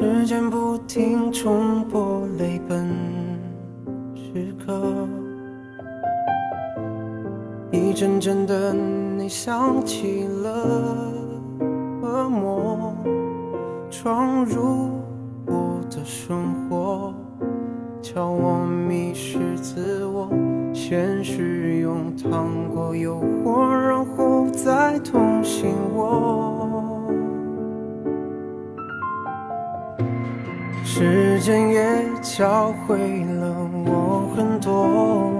时间不停冲破泪奔时刻，一阵阵的你想起了恶魔，闯入我的生活，叫我迷失自我。现实用糖果诱惑，然后再痛醒我。时间也教会了我很多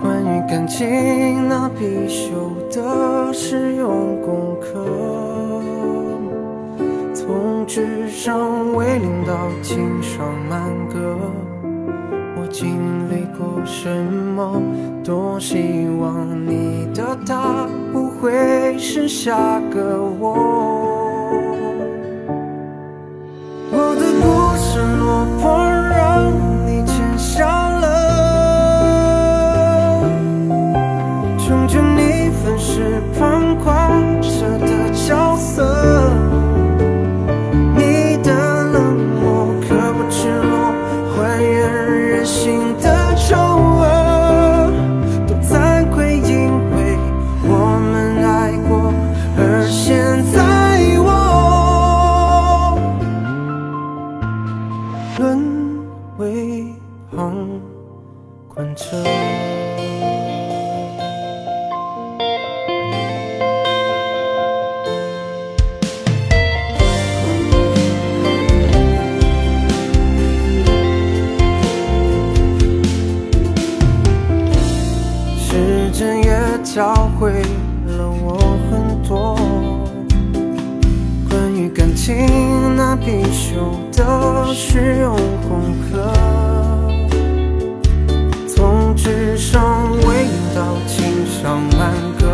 关于感情那必修的实用功课，从智商为零到情商满格。我经历过什么？多希望你的他不会是下个我。心会了我很多关于感情那必修的实用功课，从智商为零到情商满格。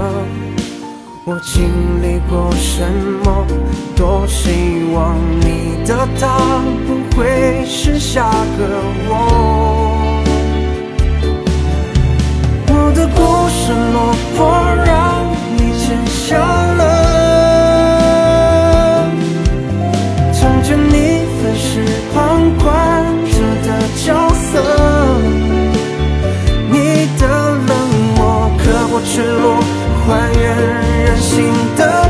我经历过什么？多希望你的他不会是下个。我失落，还原人性的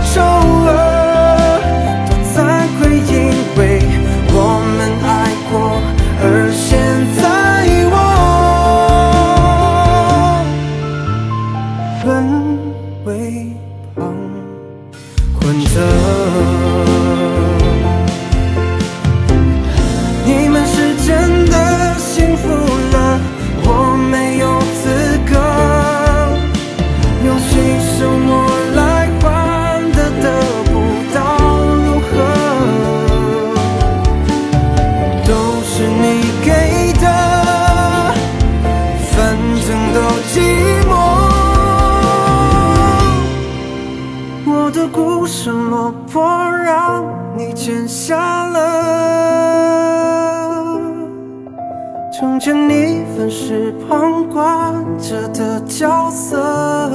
给的，反正都寂寞。我的故事落魄，让你签下了，成全你粉饰旁观者的角色。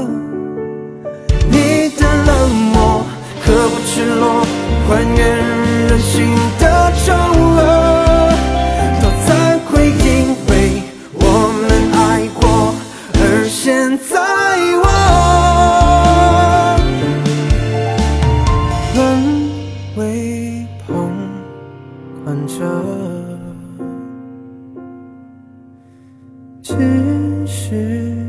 你的冷漠刻不赤裸，还原只是。